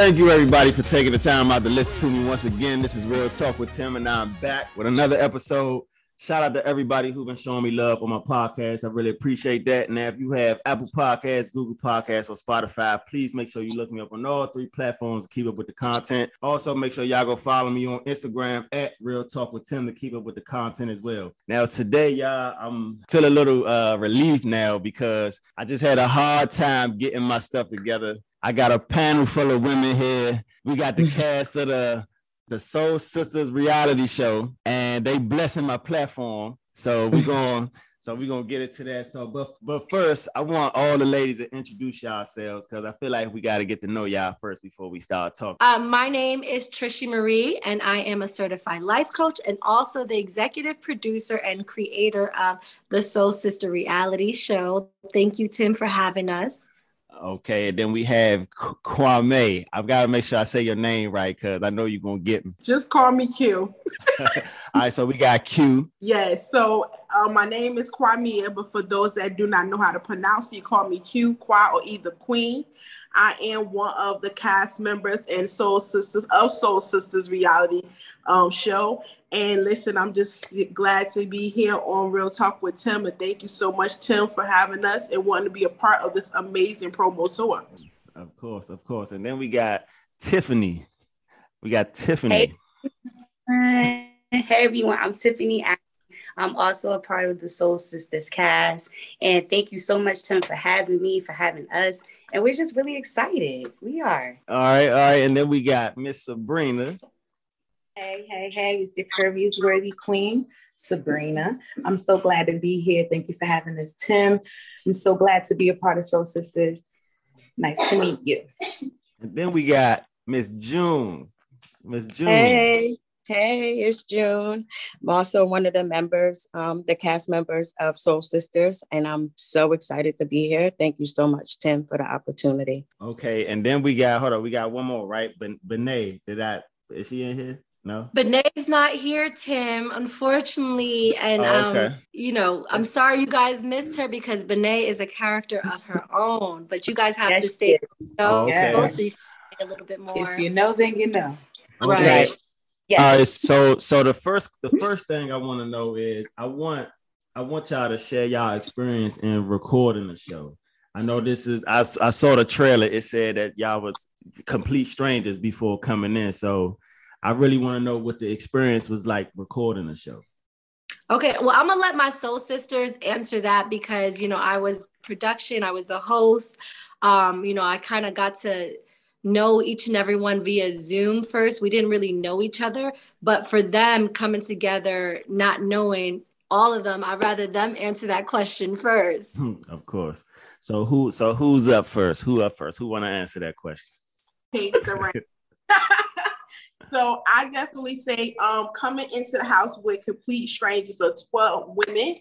thank you everybody for taking the time out to listen to me once again. This is Real Talk with Tim, and I'm back with another episode. Shout out to everybody who's been showing me love on my podcast. I really appreciate that. Now, if you have Apple Podcasts, Google Podcasts, or Spotify, please make sure you look me up on all three platforms to keep up with the content. Also, make sure y'all go follow me on Instagram at Real Talk with Tim to keep up with the content as well. Now, today, y'all, I'm feel a little uh, relief now because I just had a hard time getting my stuff together. I got a panel full of women here. We got the cast of the the Soul Sisters reality show, and they blessing my platform. So we're going. So we're gonna get into that. So, but but first, I want all the ladies to introduce yourselves because I feel like we got to get to know y'all first before we start talking. Uh, my name is Trishy Marie, and I am a certified life coach and also the executive producer and creator of the Soul Sister reality show. Thank you, Tim, for having us. Okay, and then we have Kwame. I've got to make sure I say your name right because I know you're gonna get me. Just call me Q. All right, so we got Q. Yes, so uh, my name is Kwame, but for those that do not know how to pronounce it, call me Q, Kwa, or either Queen. I am one of the cast members and Soul Sisters of Soul Sisters reality um, show. And listen, I'm just glad to be here on Real Talk with Tim. And thank you so much, Tim, for having us and wanting to be a part of this amazing promo tour. Of course, of course. And then we got Tiffany. We got Tiffany. Hey, hey everyone. I'm Tiffany. I'm also a part of the Soul Sisters cast. And thank you so much, Tim, for having me, for having us. And we're just really excited. We are. All right, all right. And then we got Miss Sabrina. Hey, hey, hey, it's the curvy is worthy queen, Sabrina. I'm so glad to be here. Thank you for having us, Tim. I'm so glad to be a part of Soul Sisters. Nice to meet you. And then we got Miss June. Miss June. Hey, hey, it's June. I'm also one of the members, um, the cast members of Soul Sisters, and I'm so excited to be here. Thank you so much, Tim, for the opportunity. Okay, and then we got hold on, we got one more, right? Ben- Benet, did that is she in here? No. Benay's not here, Tim, unfortunately. And oh, okay. um, you know, I'm sorry you guys missed her because Benay is a character of her own. But you guys have yes, to stay oh, okay. so you a little bit more. If you know, then you know. Okay. Right. Yes. All right. So so the first the first thing I want to know is I want I want y'all to share y'all experience in recording the show. I know this is I, I saw the trailer. It said that y'all was complete strangers before coming in. So I really want to know what the experience was like recording the show. Okay, well, I'm gonna let my soul sisters answer that because you know I was production, I was the host. Um, you know, I kind of got to know each and everyone via Zoom first. We didn't really know each other, but for them coming together, not knowing all of them, I'd rather them answer that question first. of course. So who so who's up first? Who up first? Who want to answer that question? Take the so I definitely say um, coming into the house with complete strangers of 12 women.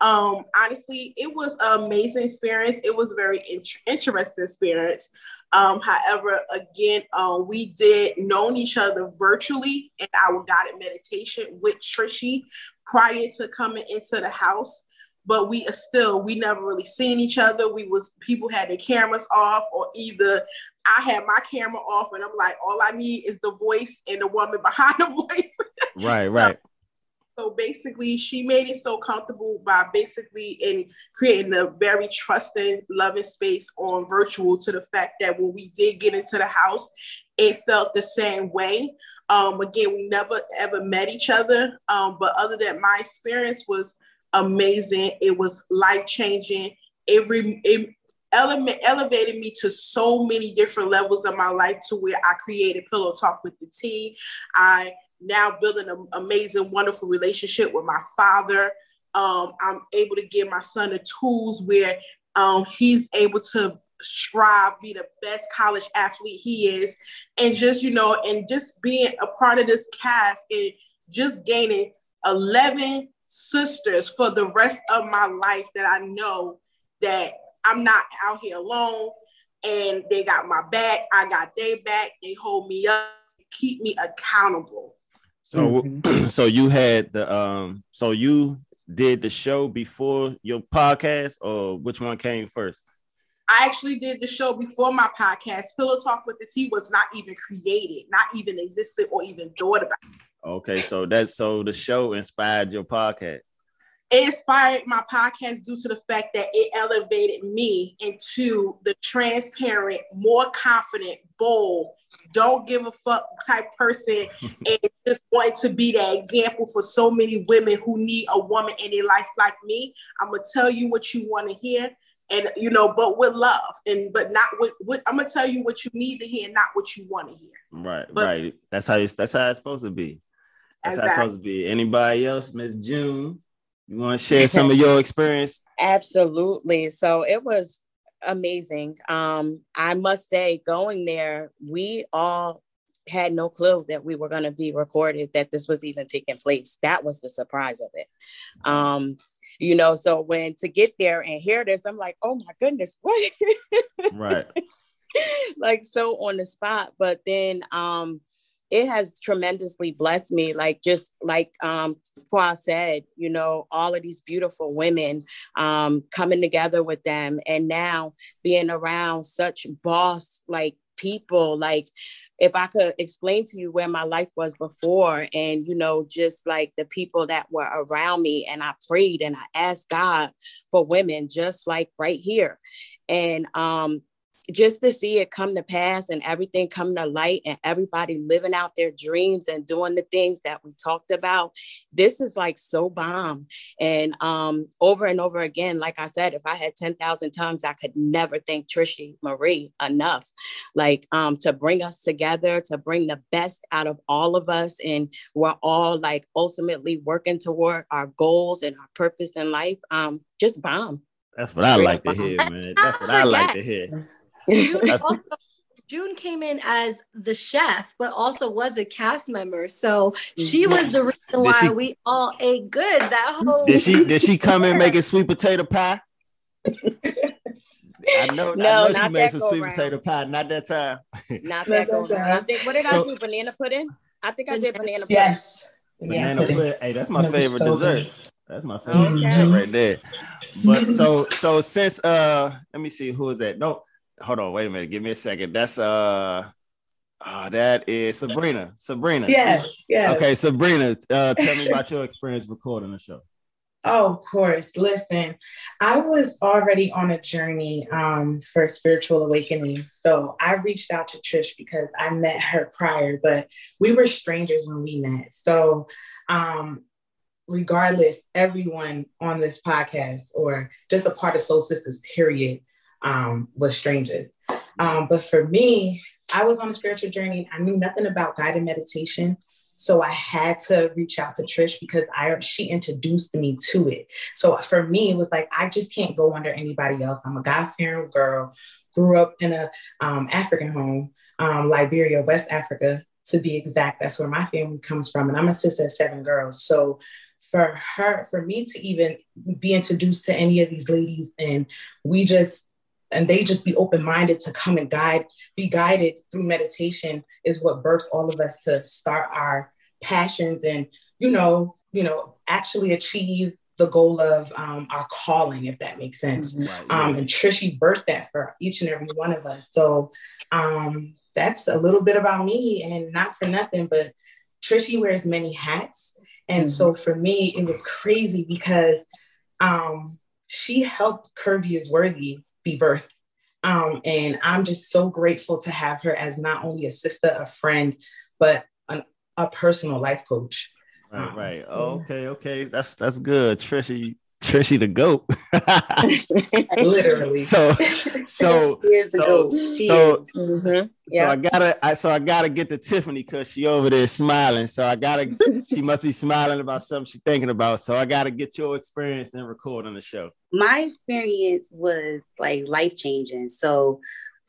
Um, honestly, it was an amazing experience. It was a very interesting experience. Um, however, again, um, we did know each other virtually in our guided meditation with Trishy prior to coming into the house but we still we never really seen each other. We was people had their cameras off, or either I had my camera off, and I'm like, all I need is the voice and the woman behind the voice. Right, right. So, so basically, she made it so comfortable by basically in creating a very trusting, loving space on virtual. To the fact that when we did get into the house, it felt the same way. Um, again, we never ever met each other, um, but other than my experience was amazing. It was life changing. It, re- it elevated me to so many different levels of my life to where I created Pillow Talk with the T. I now building an amazing, wonderful relationship with my father. Um, I'm able to give my son the tools where um, he's able to strive, be the best college athlete he is, and just you know, and just being a part of this cast and just gaining 11 sisters for the rest of my life that I know that I'm not out here alone and they got my back. I got their back. They hold me up, keep me accountable. So, mm-hmm. so you had the um, so you did the show before your podcast, or which one came first? I actually did the show before my podcast. Pillow Talk with the T was not even created, not even existed, or even thought about. Okay, so that's so the show inspired your podcast. It inspired my podcast due to the fact that it elevated me into the transparent, more confident, bold, don't give a fuck type person and just want to be that example for so many women who need a woman in their life like me. I'm gonna tell you what you want to hear and you know, but with love and but not with, with I'm gonna tell you what you need to hear, not what you want to hear. Right, but, right. That's how you, that's how it's supposed to be. That's exactly. how it's supposed to be. Anybody else, Miss June? You want to share some of your experience? Absolutely. So it was amazing. Um, I must say, going there, we all had no clue that we were going to be recorded, that this was even taking place. That was the surprise of it. Um, you know, so when to get there and hear this, I'm like, oh my goodness, what? right. like so on the spot. But then um it has tremendously blessed me. Like just like um Qua said, you know, all of these beautiful women um coming together with them and now being around such boss like people like if i could explain to you where my life was before and you know just like the people that were around me and i prayed and i asked god for women just like right here and um just to see it come to pass and everything come to light and everybody living out their dreams and doing the things that we talked about this is like so bomb. And um over and over again like i said if i had 10,000 tongues i could never thank Trishy Marie enough. Like um to bring us together to bring the best out of all of us and we're all like ultimately working toward our goals and our purpose in life um just bomb. That's what I like to hear, man. That's what I like to hear. June, also, June came in as the chef, but also was a cast member. So she was the reason why she, we all ate good that whole. Did she? Did she come in making sweet potato pie? I know, no, I know she made some sweet round. potato pie. Not that time. Not that go time. what did so, I do? Banana pudding? I think I did banana pudding. Yes. Banana yeah. pudding. Hey, that's my favorite so dessert. Good. That's my favorite okay. dessert right there. But so so since uh let me see who is that? No, hold on, wait a minute. Give me a second. That's uh uh, that is Sabrina. Sabrina. Yes, yes. Okay, Sabrina, uh, tell me about your experience recording the show. Oh, of course. Listen, I was already on a journey um, for spiritual awakening. So I reached out to Trish because I met her prior, but we were strangers when we met. So, um, regardless, everyone on this podcast or just a part of Soul Sisters, period, um, was strangers. Um, but for me, I was on a spiritual journey. I knew nothing about guided meditation. So I had to reach out to Trish because I she introduced me to it. So for me, it was like I just can't go under anybody else. I'm a God-fearing girl, grew up in a um, African home, um, Liberia, West Africa, to be exact. That's where my family comes from, and I'm a sister of seven girls. So for her, for me to even be introduced to any of these ladies, and we just and they just be open-minded to come and guide be guided through meditation is what birthed all of us to start our passions and you know you know actually achieve the goal of um, our calling if that makes sense mm-hmm. right, um, and trishy birthed that for each and every one of us so um, that's a little bit about me and not for nothing but trishy wears many hats and mm-hmm. so for me it was crazy because um, she helped curvy is worthy be birthed. Um, and I'm just so grateful to have her as not only a sister, a friend, but an, a personal life coach. Right, um, right. So. okay, okay. That's that's good. Trisha, Trishy the goat. Literally. So so so, so, mm-hmm. yeah. so I gotta I so I gotta get to Tiffany because she over there smiling. So I gotta she must be smiling about something she's thinking about. So I gotta get your experience in recording the show. My experience was like life changing. So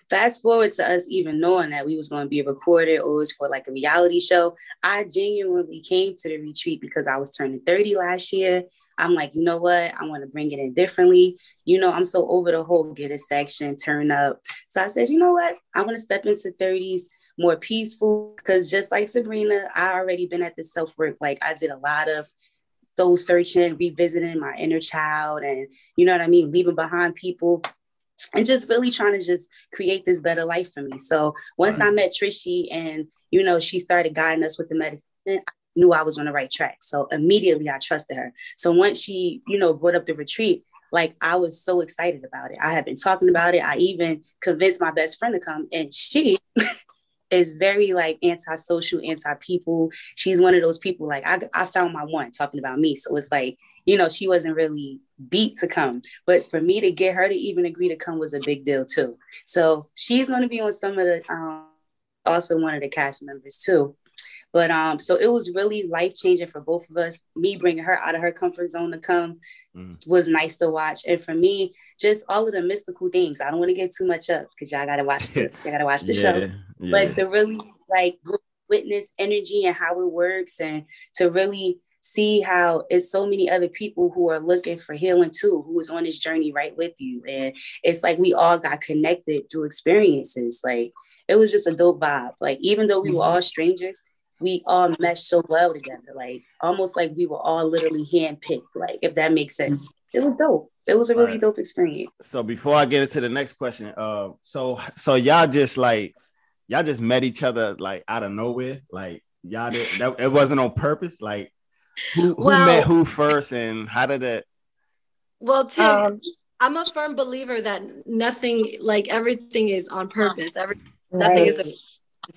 fast forward to us even knowing that we was going to be recorded or it was for like a reality show i genuinely came to the retreat because i was turning 30 last year I'm like, you know what? I want to bring it in differently. You know, I'm so over the whole get a section, turn up. So I said, you know what? I want to step into 30s more peaceful because just like Sabrina, I already been at this self work. Like I did a lot of soul searching, revisiting my inner child, and you know what I mean, leaving behind people and just really trying to just create this better life for me. So once I met Trishy and you know she started guiding us with the medicine, I knew I was on the right track. So immediately I trusted her. So once she, you know, brought up the retreat, like I was so excited about it. I had been talking about it. I even convinced my best friend to come, and she is very like antisocial, anti-people. She's one of those people like I, I found my one talking about me. So it's like, you know, she wasn't really beat to come. But for me to get her to even agree to come was a big deal too. So she's gonna be on some of the um also one of the cast members too. But um, so it was really life changing for both of us. Me bringing her out of her comfort zone to come mm. was nice to watch, and for me, just all of the mystical things. I don't want to get too much up because y'all gotta watch the y'all gotta watch the yeah, show. Yeah. But to really like witness energy and how it works, and to really see how it's so many other people who are looking for healing too, who is on this journey right with you, and it's like we all got connected through experiences. Like it was just a dope vibe. Like even though we were all strangers we all meshed so well together, like almost like we were all literally handpicked, like if that makes sense. It was dope. It was a really right. dope experience. So before I get into the next question, uh, so so y'all just like y'all just met each other like out of nowhere, like y'all did that. It wasn't on purpose. Like who who well, met who first, and how did it? Well, Tim, um, I'm a firm believer that nothing, like everything, is on purpose. Every nothing right. is. A,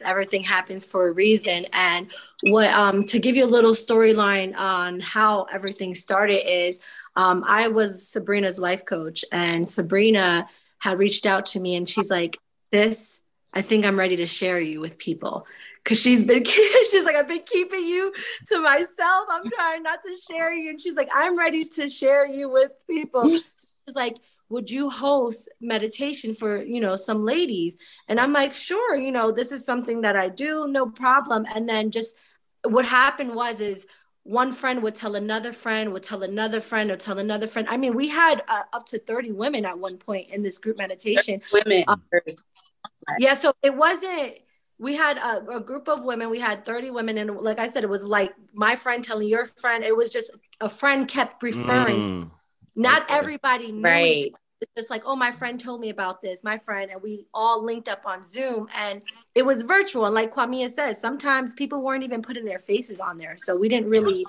everything happens for a reason. And what um to give you a little storyline on how everything started is um i was sabrina's life coach and sabrina had reached out to me and she's like this i think i'm ready to share you with people. Because she's been she's like i've been keeping you to myself. I'm trying not to share you. And she's like i'm ready to share you with people. So she's like would you host meditation for you know some ladies? And i'm like sure you know this is something that i do no problem. And then just what happened was is one friend would tell another friend would tell another friend or tell another friend. I mean we had uh, up to 30 women at one point in this group meditation. Women. Um, yeah so it wasn't we had a, a, group of women we had 30 women and like i said it was like my friend telling your friend it was just a friend kept referring mm. Not everybody knew right. It's just like, oh, my friend told me about this, my friend, and we all linked up on Zoom and it was virtual. And like Kwamia says, sometimes people weren't even putting their faces on there. So we didn't really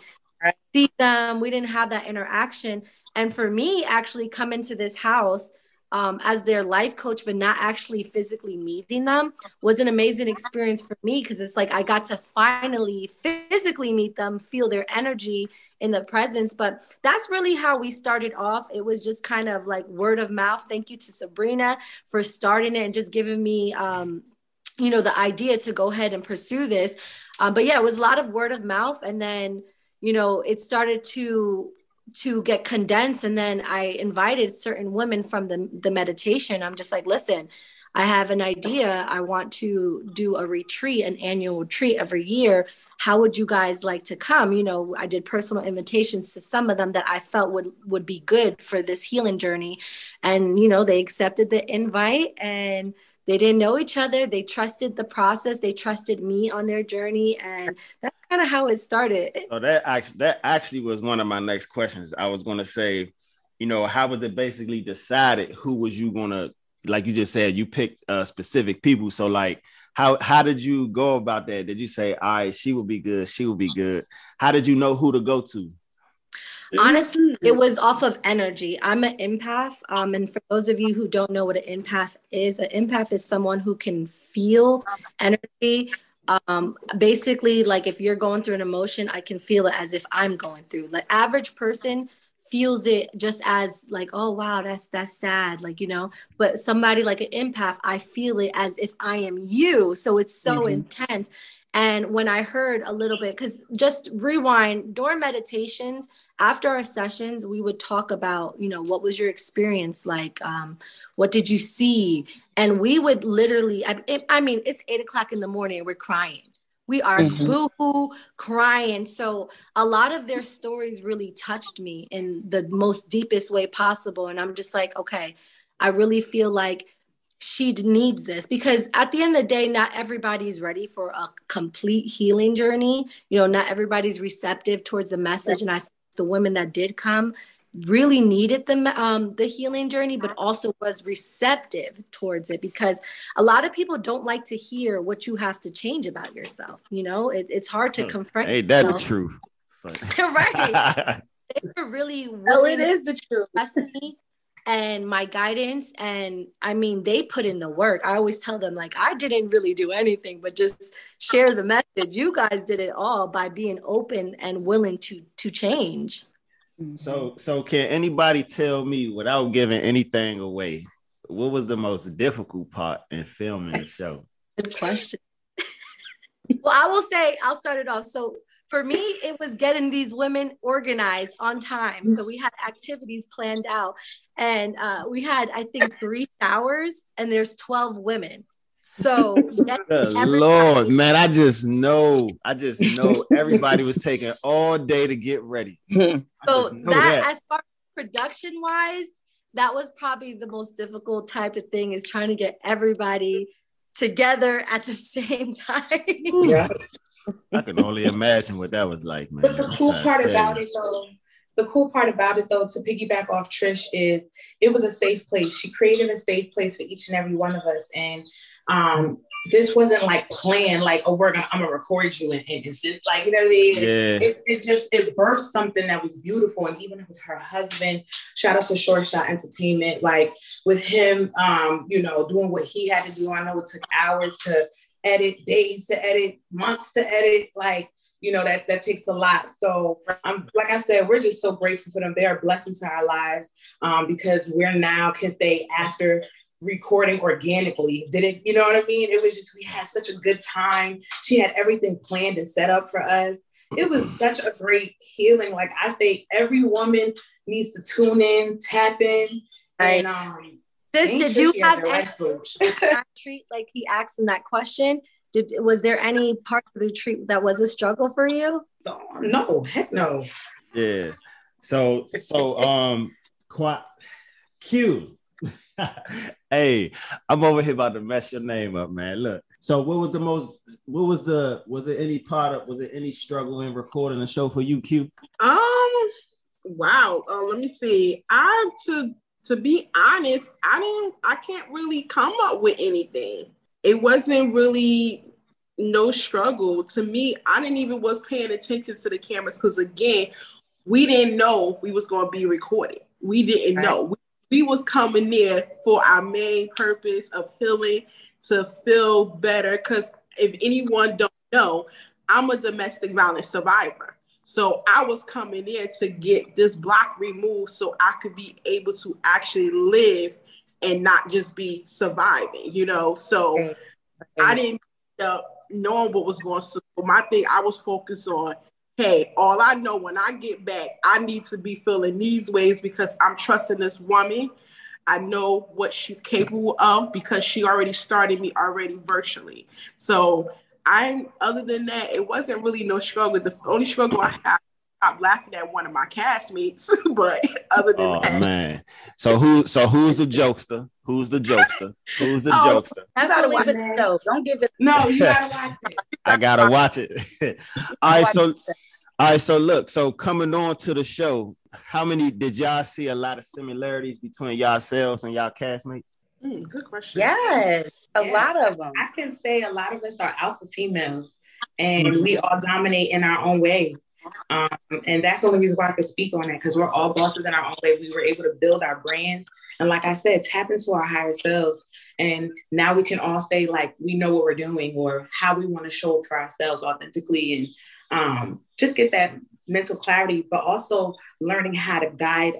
see them. We didn't have that interaction. And for me, actually come into this house um, as their life coach, but not actually physically meeting them was an amazing experience for me because it's like I got to finally physically meet them, feel their energy in the presence. But that's really how we started off. It was just kind of like word of mouth. Thank you to Sabrina for starting it and just giving me, um, you know, the idea to go ahead and pursue this. Um, but yeah, it was a lot of word of mouth. And then, you know, it started to to get condensed and then i invited certain women from the, the meditation. I'm just like listen i have an idea. I want to do a retreat an annual retreat every year. How would you guys like to come? You know i did personal invitations to some of them that i felt would would be good for this healing journey. And you know they accepted the invite and they didn't know each other. They trusted the process. They trusted me on their journey and that's kind of how it started so that actually that actually was one of my next questions i was going to say you know how was it basically decided who was you going to like you just said you picked uh, specific people so like how how did you go about that did you say all right she will be good she will be good how did you know who to go to Honestly, it was off of energy. I'm an empath. Um, and for those of you who don't know what an empath is, an empath is someone who can feel energy. Um, basically, like if you're going through an emotion, I can feel it as if I'm going through. Like average person feels it just as like, oh wow, that's that's sad, like you know. But somebody like an empath, I feel it as if I am you. So it's so mm-hmm. intense. And when I heard a little bit, because just rewind during meditations, after our sessions, we would talk about, you know, what was your experience like? Um, what did you see? And we would literally, I, I mean, it's eight o'clock in the morning, we're crying. We are mm-hmm. boo-hoo crying. So a lot of their stories really touched me in the most deepest way possible. And I'm just like, okay, I really feel like she needs this because at the end of the day not everybody's ready for a complete healing journey you know not everybody's receptive towards the message and i the women that did come really needed the um, the healing journey, but also was receptive towards it because a lot of people don't like to hear what you have to change about yourself. You know, it, it's hard to confront. Ain't that the truth? right. They were really willing. Well, it is the truth. Me and my guidance and i mean they put in the work. I always tell them like i didn't really do anything but just share the message. You guys did it all by being open and willing to to change. Mm-hmm. So so can anybody tell me without giving anything away what was the most difficult part in filming the show? Good question. Well i will say i'll start it off. So for me, it was getting these women organized on time. So we had activities planned out, and uh, we had I think three showers, and there's twelve women. So Lord, man, I just know, I just know everybody was taking all day to get ready. so that, that, as far as production wise, that was probably the most difficult type of thing is trying to get everybody together at the same time. Yeah. I can only imagine what that was like, man. But the cool part about it though, the cool part about it though, to piggyback off Trish, is it was a safe place. She created a safe place for each and every one of us. And um, this wasn't like planned, like, oh, we're gonna I'm gonna record you and, and, and sit, like, you know what I mean? Yeah. It, it, just it birthed something that was beautiful. And even with her husband, shout out to Short Shot Entertainment, like with him um, you know, doing what he had to do. I know it took hours to edit, days to edit, months to edit. Like, you know, that that takes a lot. So I'm like I said, we're just so grateful for them. They are a blessing to our lives um, because we're now can say after recording organically. Did it, you know what I mean? It was just we had such a good time. She had everything planned and set up for us. It was such a great healing. Like I say, every woman needs to tune in, tap in, and um, Sis, did you have any retreat like he asked in that question? Did was there any part of the retreat that was a struggle for you? No, no, heck no. Yeah. So so um quite Q. hey, I'm over here about to mess your name up, man. Look. So what was the most what was the was there any part of was there any struggle in recording the show for you, Q? Um wow. Uh, let me see. I took to be honest, I didn't I can't really come up with anything. It wasn't really no struggle. To me, I didn't even was paying attention to the cameras because again, we didn't know we was gonna be recorded. We didn't right. know. We, we was coming there for our main purpose of healing to feel better. Cause if anyone don't know, I'm a domestic violence survivor. So I was coming in to get this block removed so I could be able to actually live and not just be surviving, you know. So okay. I didn't end up knowing what was going on. So my thing, I was focused on, hey, all I know when I get back, I need to be feeling these ways because I'm trusting this woman. I know what she's capable of because she already started me already virtually. So I other than that, it wasn't really no struggle. The only struggle I had stop laughing at one of my castmates. but other than oh, that, man. So who? So who's the jokester? Who's the jokester? Who's the oh, jokester? I gotta watch it. Though. Don't give it. No, you gotta watch it. I gotta watch it. all right. So, all right. So look. So coming on to the show, how many did y'all see a lot of similarities between yourselves and y'all castmates? Mm, good question. Yes, a yeah. lot of them. I can say a lot of us are alpha females, and we all dominate in our own way. Um, and that's the only reason why I could speak on it because we're all bosses in our own way. We were able to build our brand. And like I said, tap into our higher selves. And now we can all say, like, we know what we're doing or how we want to show up for ourselves authentically and um, just get that mental clarity, but also learning how to guide,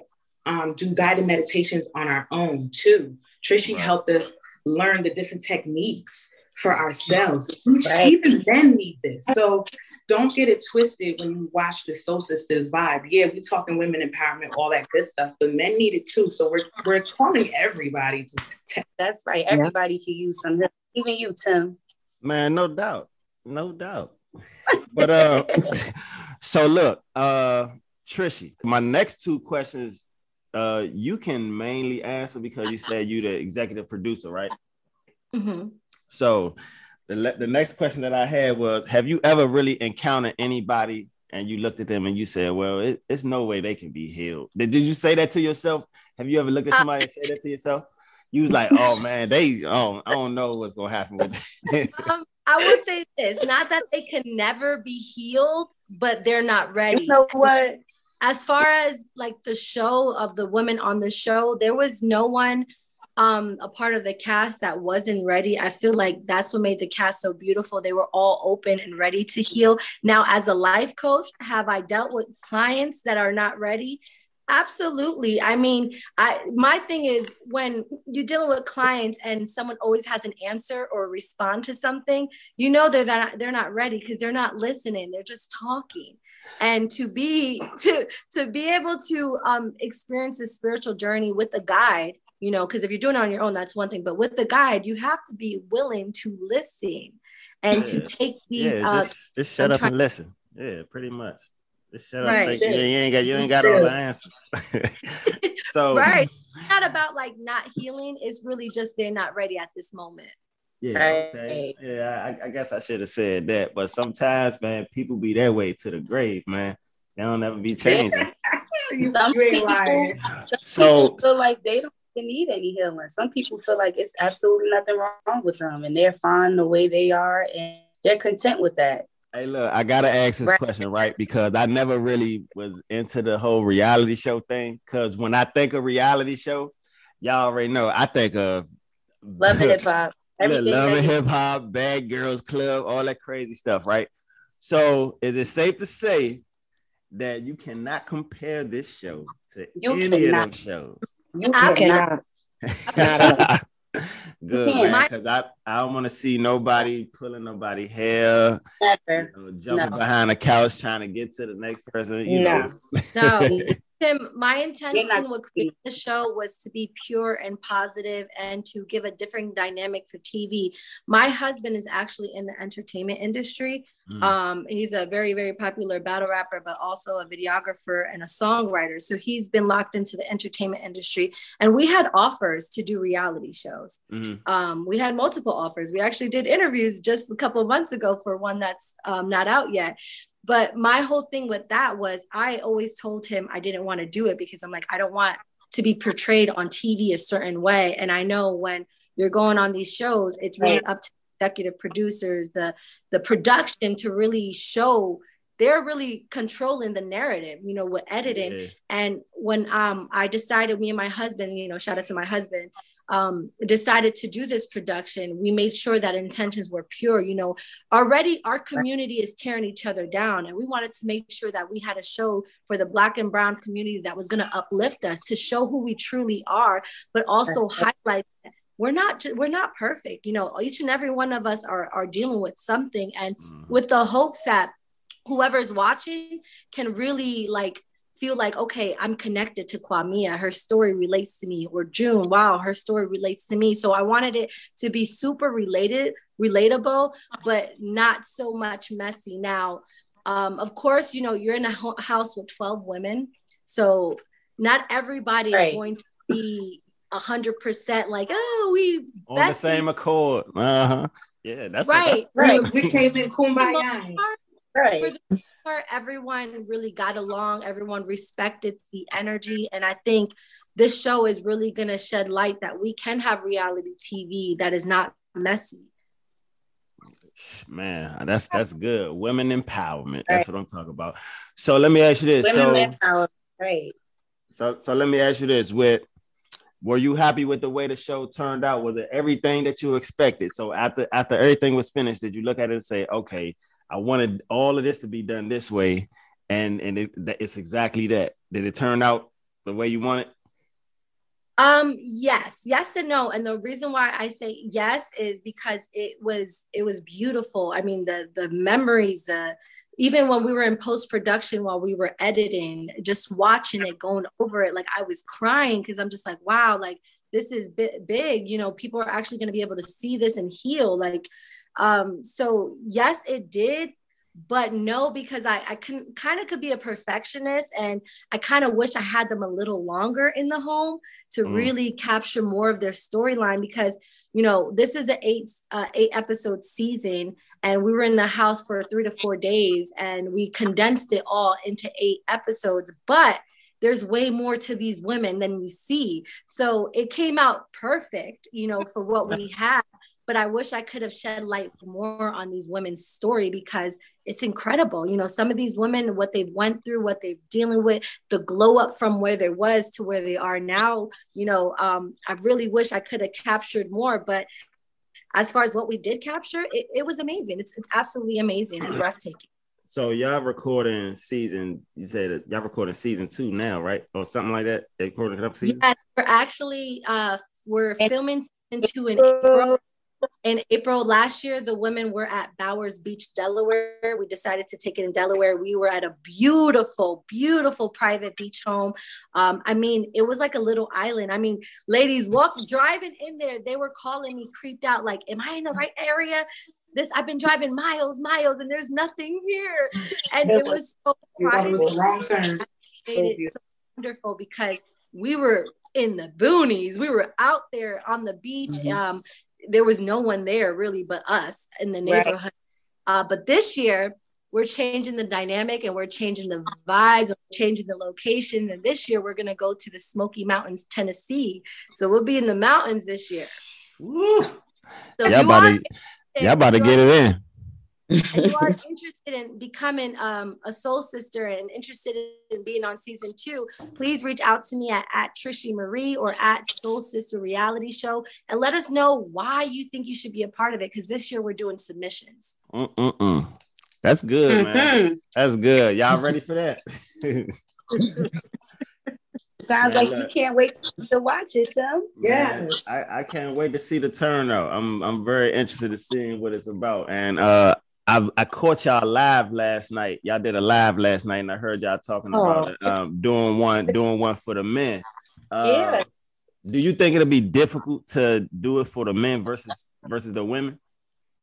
um, do guided meditations on our own too. Trishy right. helped us learn the different techniques for ourselves. Right. Even men need this. So don't get it twisted when you watch the Soul Sisters vibe. Yeah, we talking women empowerment, all that good stuff, but men need it too. So we're we're calling everybody to. T- That's right. Everybody yeah. can use some. Even you, Tim. Man, no doubt, no doubt. but uh, so look, uh, Trishy, my next two questions uh, you can mainly answer because you said you're the executive producer, right? Mm-hmm. So the the next question that I had was, have you ever really encountered anybody and you looked at them and you said, "Well, it, it's no way they can be healed." Did, did you say that to yourself? Have you ever looked at uh, somebody and said that to yourself? You was like, "Oh man, they oh I don't know what's gonna happen with." um, I would say this: not that they can never be healed, but they're not ready. You know what? As far as like the show of the women on the show, there was no one um a part of the cast that wasn't ready. I feel like that's what made the cast so beautiful. They were all open and ready to heal. Now as a life coach have i dealt with clients that are not ready? Absolutely. I mean i my thing is when you're dealing with clients and someone always has an answer or respond to something you know they're not they're not ready because they're not listening. They're just talking and to be to to be able to um experience this spiritual journey with a guide you know, because if you're doing it on your own, that's one thing. But with the guide, you have to be willing to listen and yeah. to take these. Yeah, uh, just, just shut up and listen. Yeah, pretty much. Just shut up. Right. You, you ain't got you ain't got all the answers. so right, it's not about like not healing. It's really just they're not ready at this moment. Yeah, okay. Yeah, I, I, guess I should have said that. But sometimes, man, people be that way to the grave, man. They don't ever be changing. you ain't lying. So feel like they don't need any healing. Some people feel like it's absolutely nothing wrong with them and they're fine the way they are and they're content with that. Hey, look, I gotta ask this right. question, right? Because I never really was into the whole reality show thing. Because when I think of reality show, y'all already know I think of love and hip hop, love and hip hop, Bad Girls Club, all that crazy stuff, right? So, is it safe to say that you cannot compare this show to you any cannot. of them shows? You cannot. Good man, because I, I don't want to see nobody pulling nobody hair, you know, jumping no. behind a couch trying to get to the next person. You no. know. no. Tim, my intention with creating the show was to be pure and positive and to give a different dynamic for TV. My husband is actually in the entertainment industry. Mm. Um, he's a very, very popular battle rapper, but also a videographer and a songwriter. So he's been locked into the entertainment industry. And we had offers to do reality shows. Mm. Um, we had multiple offers. We actually did interviews just a couple months ago for one that's um, not out yet. But my whole thing with that was I always told him I didn't want to do it because I'm like, I don't want to be portrayed on TV a certain way. And I know when you're going on these shows, it's really right. up to executive producers, the the production to really show they're really controlling the narrative, you know, with editing. Yeah. And when um I decided, me and my husband, you know, shout out to my husband, um, decided to do this production, we made sure that intentions were pure. You know, already our community is tearing each other down, and we wanted to make sure that we had a show for the Black and Brown community that was going to uplift us to show who we truly are, but also highlight we're not we're not perfect. You know, each and every one of us are are dealing with something, and mm-hmm. with the hopes that whoever's watching can really like feel like, okay, I'm connected to Kwamia. Her story relates to me. Or June, wow, her story relates to me. So I wanted it to be super related, relatable, but not so much messy. Now, um, of course, you know, you're in a ho- house with 12 women. So not everybody right. is going to be a hundred percent like, oh, we on the same accord. Uh-huh. Yeah, that's right. right. We came in kumbaya. Right. For the most part, everyone really got along. Everyone respected the energy, and I think this show is really going to shed light that we can have reality TV that is not messy. Man, that's that's good. Women empowerment. That's right. what I'm talking about. So let me ask you this. Women so. Right. So so let me ask you this. With were you happy with the way the show turned out? Was it everything that you expected? So after after everything was finished, did you look at it and say, okay, I wanted all of this to be done this way, and and it, it's exactly that. Did it turn out the way you wanted? Um, yes, yes and no. And the reason why I say yes is because it was it was beautiful. I mean, the the memories, uh, even when we were in post production while we were editing, just watching it, going over it, like I was crying because I'm just like, wow, like this is big. You know, people are actually going to be able to see this and heal. Like um, so yes, it did, but no, because I, I can kind of could be a perfectionist and I kind of wish I had them a little longer in the home to mm. really capture more of their storyline because you know this is an eight uh, eight episode season and we were in the house for three to four days and we condensed it all into eight episodes but there's way more to these women than you see so it came out perfect you know for what we had but I wish I could have shed light more on these women's story because it's incredible. You know, some of these women, what they've went through, what they're dealing with, the glow up from where they was to where they are now. You know, um, I really wish I could have captured more, but as far as what we did capture, it, it was amazing. It's, it's absolutely amazing and breathtaking. So y'all recording season? You said y'all recording season two now, right, or something like that? They recording up season. Yeah, we're actually uh, we're filming season two in April in April last year, the women were at Bowers Beach, Delaware. We decided to take it in Delaware. We were at a beautiful, beautiful private beach home. Um, I mean, it was like a little island. I mean, ladies walk driving in there, they were calling me creeped out, like, Am I in the right area? This I've been driving miles, miles, and there's nothing here. And it was so private. It was wrong turn. Made it so wonderful because we were in the boonies. We were out there on the beach. Mm-hmm. Um, there was no one there really but us in the neighborhood. Right. Uh, but this year, we're changing the dynamic and we're changing the vibes and we're changing the location. And this year, we're going to go to the Smoky Mountains, Tennessee. So we'll be in the mountains this year. Woo. So y'all about, to, y'all about to get it in and you are interested in becoming um, a soul sister and interested in being on season two, please reach out to me at, at Trishy Marie or at Soul Sister Reality Show and let us know why you think you should be a part of it. Because this year we're doing submissions. Mm-mm-mm. That's good, man. Mm-hmm. That's good. Y'all ready for that? Sounds like you can't wait to watch it, Tim. Yeah, I, I can't wait to see the turnout. I'm I'm very interested in seeing what it's about, and uh, I, I caught y'all live last night. Y'all did a live last night, and I heard y'all talking about oh. it, um, doing one, doing one for the men. Uh, yeah. Do you think it'll be difficult to do it for the men versus versus the women?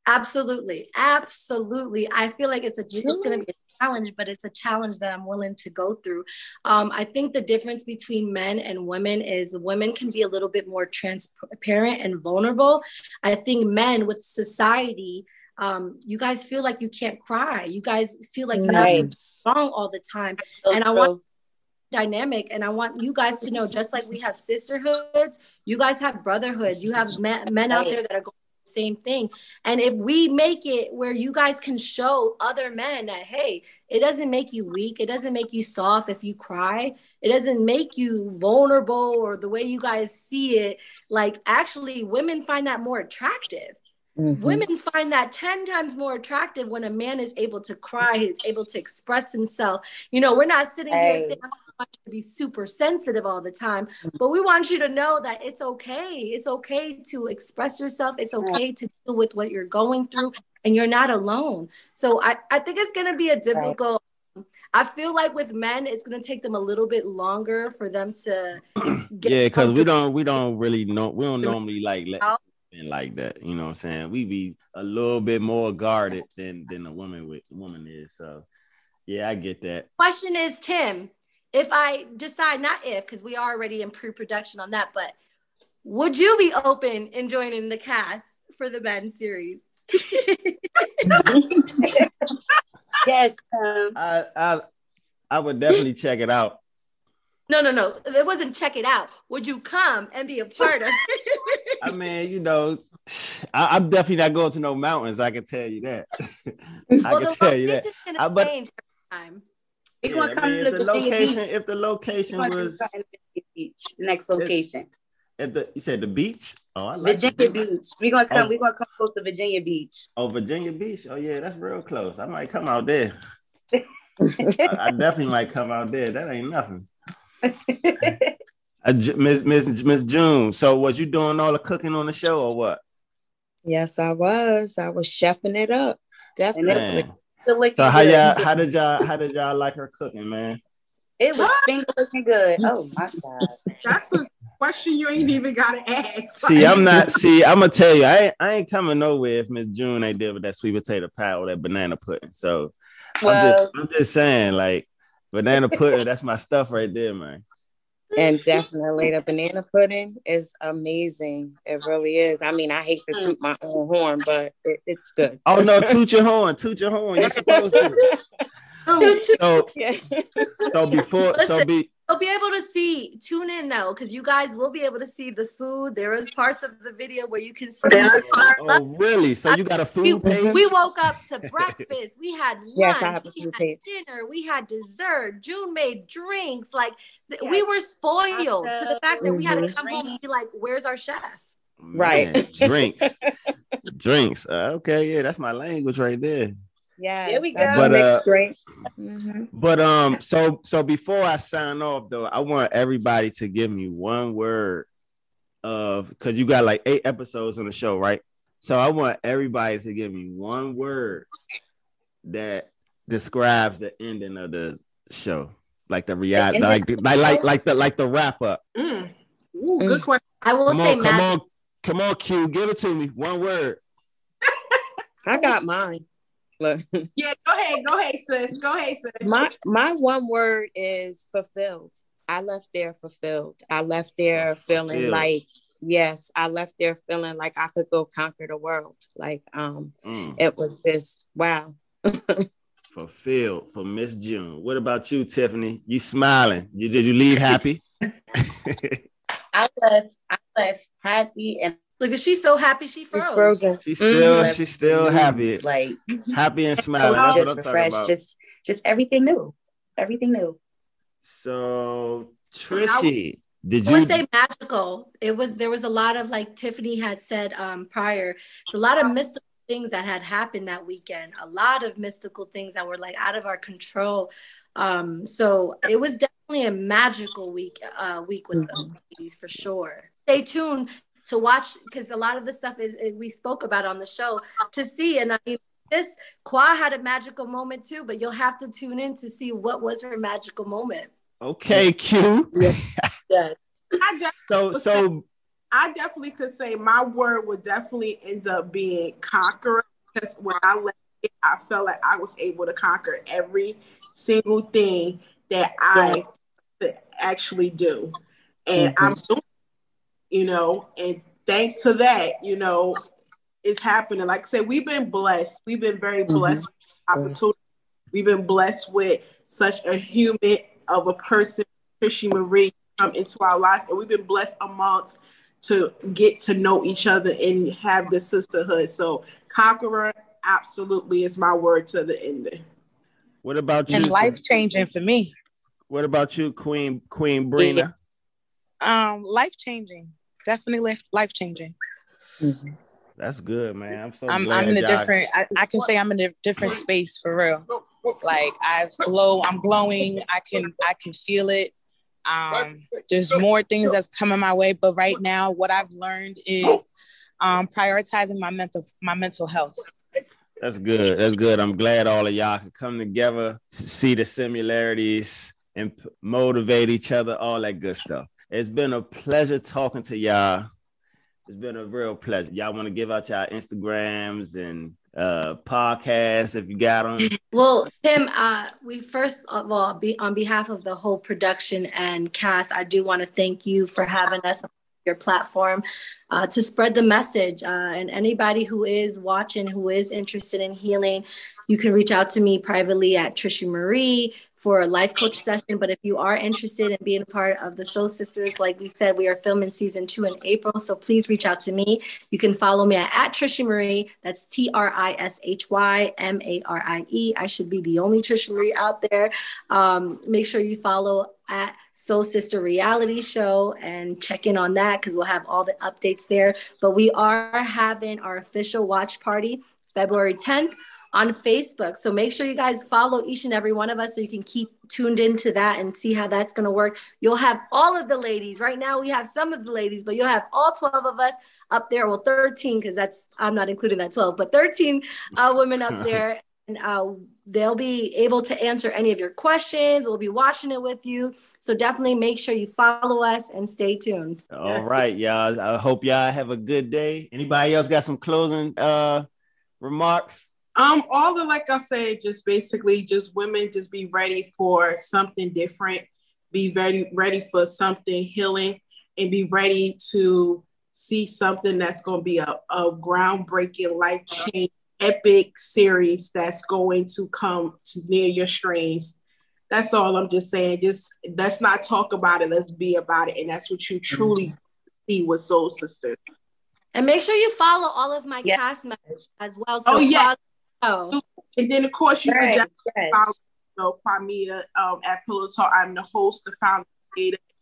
Absolutely, absolutely. I feel like it's a it's going to be a challenge, but it's a challenge that I'm willing to go through. Um, I think the difference between men and women is women can be a little bit more transparent and vulnerable. I think men with society um, you guys feel like you can't cry. You guys feel like you right. have to be strong all the time. So and I want dynamic and I want you guys to know just like we have sisterhoods, you guys have brotherhoods. You have men, men out there that are going the same thing. And if we make it where you guys can show other men that hey, it doesn't make you weak, it doesn't make you soft if you cry. It doesn't make you vulnerable or the way you guys see it. Like actually women find that more attractive Mm-hmm. Women find that 10 times more attractive when a man is able to cry, he's able to express himself. You know, we're not sitting hey. here saying, I want you to be super sensitive all the time, mm-hmm. but we want you to know that it's okay. It's okay to express yourself. It's okay to deal with what you're going through, and you're not alone. So I, I think it's going to be a difficult. I feel like with men, it's gonna take them a little bit longer for them to get. yeah, because we don't we don't really know we don't normally like let like that. You know what I'm saying? We be a little bit more guarded than than a woman with woman is. So yeah, I get that. Question is, Tim, if I decide not if, because we are already in pre-production on that, but would you be open in joining the cast for the Ben series? yes. Um, I, I I would definitely check it out. No, no, no. It wasn't check it out. Would you come and be a part of it? I mean, you know, I, am definitely not going to no mountains. I can tell you that. I well, can tell you that. I, uh, but, change every time. Yeah, I mean, if the location, if the location was beach, next location. If, the you said the beach, oh, I like Virginia Beach. We're gonna come. Oh. We're gonna come close to Virginia Beach. Oh, Virginia Beach. Oh yeah, that's real close. I might come out there. I, I definitely might come out there. That ain't nothing. Miss Miss Miss June. So was you doing all the cooking on the show or what? Yes, I was. I was chefing it up. Definitely. So how y'all how did y'all how did y'all like her cooking, man? It was ah! finger looking good. Oh my god. That's a question you ain't even gotta ask. See, I'm not see, I'm gonna tell you, I ain't, I ain't coming nowhere if Miss June ain't did with that sweet potato pie or that banana pudding. So well, I'm just I'm just saying, like Banana pudding, that's my stuff right there, man. And definitely the banana pudding is amazing. It really is. I mean, I hate to toot my own horn, but it, it's good. Oh no, toot your horn, toot your horn. You're supposed to. so, so before, so be You'll be able to see, tune in though, because you guys will be able to see the food. There is parts of the video where you can see. oh, really? So you got a food we, page? We woke up to breakfast. We had lunch. Yes, we had page. dinner. We had dessert. June made drinks. Like yes. we were spoiled to the fact that we had to come home and be like, "Where's our chef?" right. drinks, drinks. Uh, okay, yeah, that's my language right there. Yeah, there we go. But, uh, mm-hmm. but um, so so before I sign off though, I want everybody to give me one word of because you got like eight episodes on the show, right? So I want everybody to give me one word that describes the ending of the show, like the reality, like, like like like the like the wrap up. Mm. Ooh, good mm. question. I will come say, on, come on, come on, Q, give it to me. One word. I got mine. Look. Yeah, go ahead, go ahead, sis. Go ahead, sis. My my one word is fulfilled. I left there fulfilled. I left there feeling fulfilled. like yes, I left there feeling like I could go conquer the world. Like um mm. it was just wow. fulfilled for Miss June. What about you, Tiffany? You smiling? You did you leave happy? I left. I left happy and Look, at she's so happy she froze. Frozen. She's still mm-hmm. she's still happy. Like happy and smiling. That's just what I'm talking about. Just just everything new. Everything new. So Trishy, did you I would say magical? It was there was a lot of like Tiffany had said um prior. It's a lot of mystical things that had happened that weekend. A lot of mystical things that were like out of our control. Um, so it was definitely a magical week uh week with mm-hmm. the ladies for sure. Stay tuned to watch because a lot of the stuff is, is, we spoke about on the show to see. And I mean, this Qua had a magical moment too, but you'll have to tune in to see what was her magical moment. Okay, Q. yeah. I so so I definitely could say my word would definitely end up being conqueror because when I left it, I felt like I was able to conquer every single thing that I yeah. actually do. And mm-hmm. I'm doing you know, and thanks to that, you know, it's happening. Like I said, we've been blessed. We've been very mm-hmm. blessed mm-hmm. with opportunity. We've been blessed with such a human of a person, Trishy Marie, come into our lives, and we've been blessed amongst to get to know each other and have the sisterhood. So, conqueror absolutely is my word to the ending. What about you? And life changing for me. What about you, Queen Queen Brina? Um, life changing definitely life changing. Mm-hmm. That's good, man. I'm so. I'm, I'm in a different. I, I, can say I'm in a different space for real. Like I've glow. I'm glowing. I can. I can feel it. Um, there's more things that's coming my way, but right now, what I've learned is um, prioritizing my mental my mental health. That's good. That's good. I'm glad all of y'all can come together, see the similarities, and motivate each other. All that good stuff. It's been a pleasure talking to y'all. It's been a real pleasure. Y'all want to give out y'all Instagrams and uh podcasts if you got them. Well, Tim, uh, we first of all, be on behalf of the whole production and cast, I do want to thank you for having us on your platform uh, to spread the message. Uh, and anybody who is watching, who is interested in healing, you can reach out to me privately at Trishy Marie for a life coach session. But if you are interested in being a part of the Soul Sisters, like we said, we are filming season two in April. So please reach out to me. You can follow me at, at Trishy Marie. That's T R I S H Y M A R I E. I should be the only Trishy Marie out there. Um, make sure you follow at Soul Sister Reality Show and check in on that because we'll have all the updates there. But we are having our official watch party February 10th on Facebook. So make sure you guys follow each and every one of us so you can keep tuned into that and see how that's going to work. You'll have all of the ladies. Right now, we have some of the ladies, but you'll have all 12 of us up there. Well, 13, because that's, I'm not including that 12, but 13 uh, women up there. And uh, they'll be able to answer any of your questions. We'll be watching it with you. So definitely make sure you follow us and stay tuned. All yes. right, y'all. I hope y'all have a good day. Anybody else got some closing uh, remarks? Um, all the like I said, just basically just women just be ready for something different. be very ready for something healing and be ready to see something that's going to be a, a groundbreaking, life change, epic series that's going to come to near your strains. That's all I'm just saying. Just let's not talk about it. Let's be about it. And that's what you truly see with Soul Sisters. And make sure you follow all of my yes. cast members as well. So oh, yeah. Follow- and then, of course, you right. can yes. follow you know, Kwamia um, at Pillow Talk. I'm the host, the founder,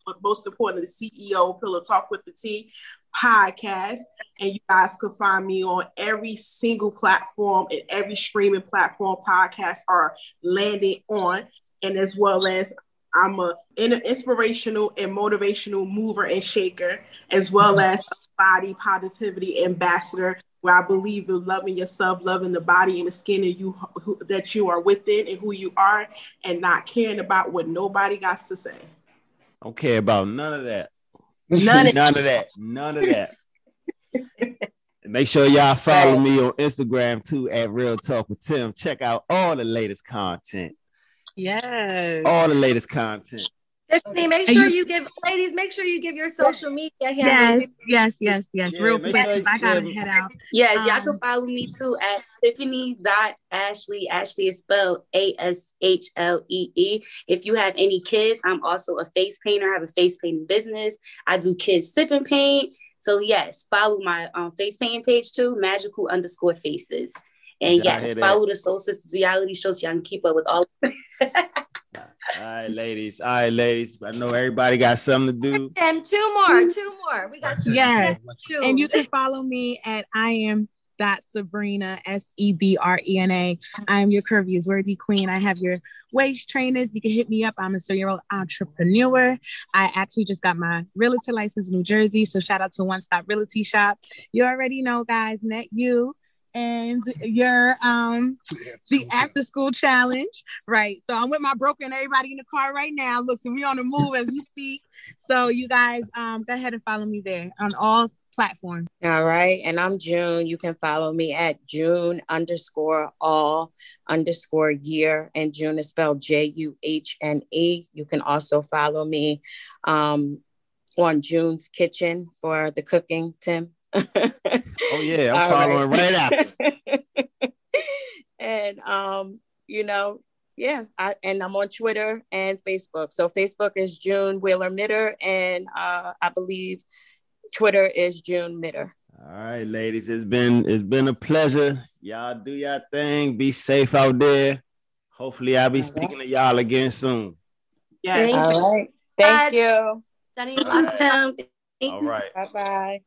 but most importantly, the CEO of Pillow Talk with the T podcast. And you guys can find me on every single platform and every streaming platform podcasts are landing on. And as well as I'm a an inspirational and motivational mover and shaker, as well as a body positivity ambassador, where I believe in loving yourself, loving the body and the skin and you who, that you are within and who you are, and not caring about what nobody got to say. Don't care about none of that. None, none of that. None of that. Make sure y'all follow me on Instagram too at Real Talk with Tim. Check out all the latest content. Yes. All the latest content. Tiffany, make sure you, you, give ladies, make sure you give your social media handles. Yes, yes, yes, yes. Yeah, Real quick, sure I gotta head out. Yes, um, y'all can follow me too at Tiffany dot Ashlee. Ashlee is spelled A S H L E E. If you have any kids, I'm also a face painter. I have a face painting business. I do kids sip and paint. So yes, follow my um, face painting page too, magical underscore faces. And yes, follow the Soul Sisters reality show so y'all can keep up with all. All right, ladies. All right, ladies. I know everybody got something to do. And two more, two more. We got two. Yes. Two. And you can follow me at I am dot Sabrina S E B R E N A. I am your curvy is worthy queen. I have your waist trainers. You can hit me up. I'm a serial entrepreneur. I actually just got my realtor license in New Jersey. So shout out to One Stop Realty Shop. You already know, guys. Net you and your um the after school challenge, right? So I'm with my broker and everybody in the car right now. Look, so we on the move as we speak. So you guys um go ahead and follow me there on all platforms. All right. And I'm June. You can follow me at June underscore all underscore year. And June is spelled J-U-H-N-E. You can also follow me um on June's Kitchen for the cooking, Tim oh yeah, I'm All following right, right after. and um, you know, yeah, I, and I'm on Twitter and Facebook. So Facebook is June Wheeler Mitter, and uh, I believe Twitter is June Mitter. All right, ladies, it's been it's been a pleasure. Y'all do your thing. Be safe out there. Hopefully, I'll be All speaking right. to y'all again soon. Yeah. All right. Thank you. Danny, All right. All right. Bye bye.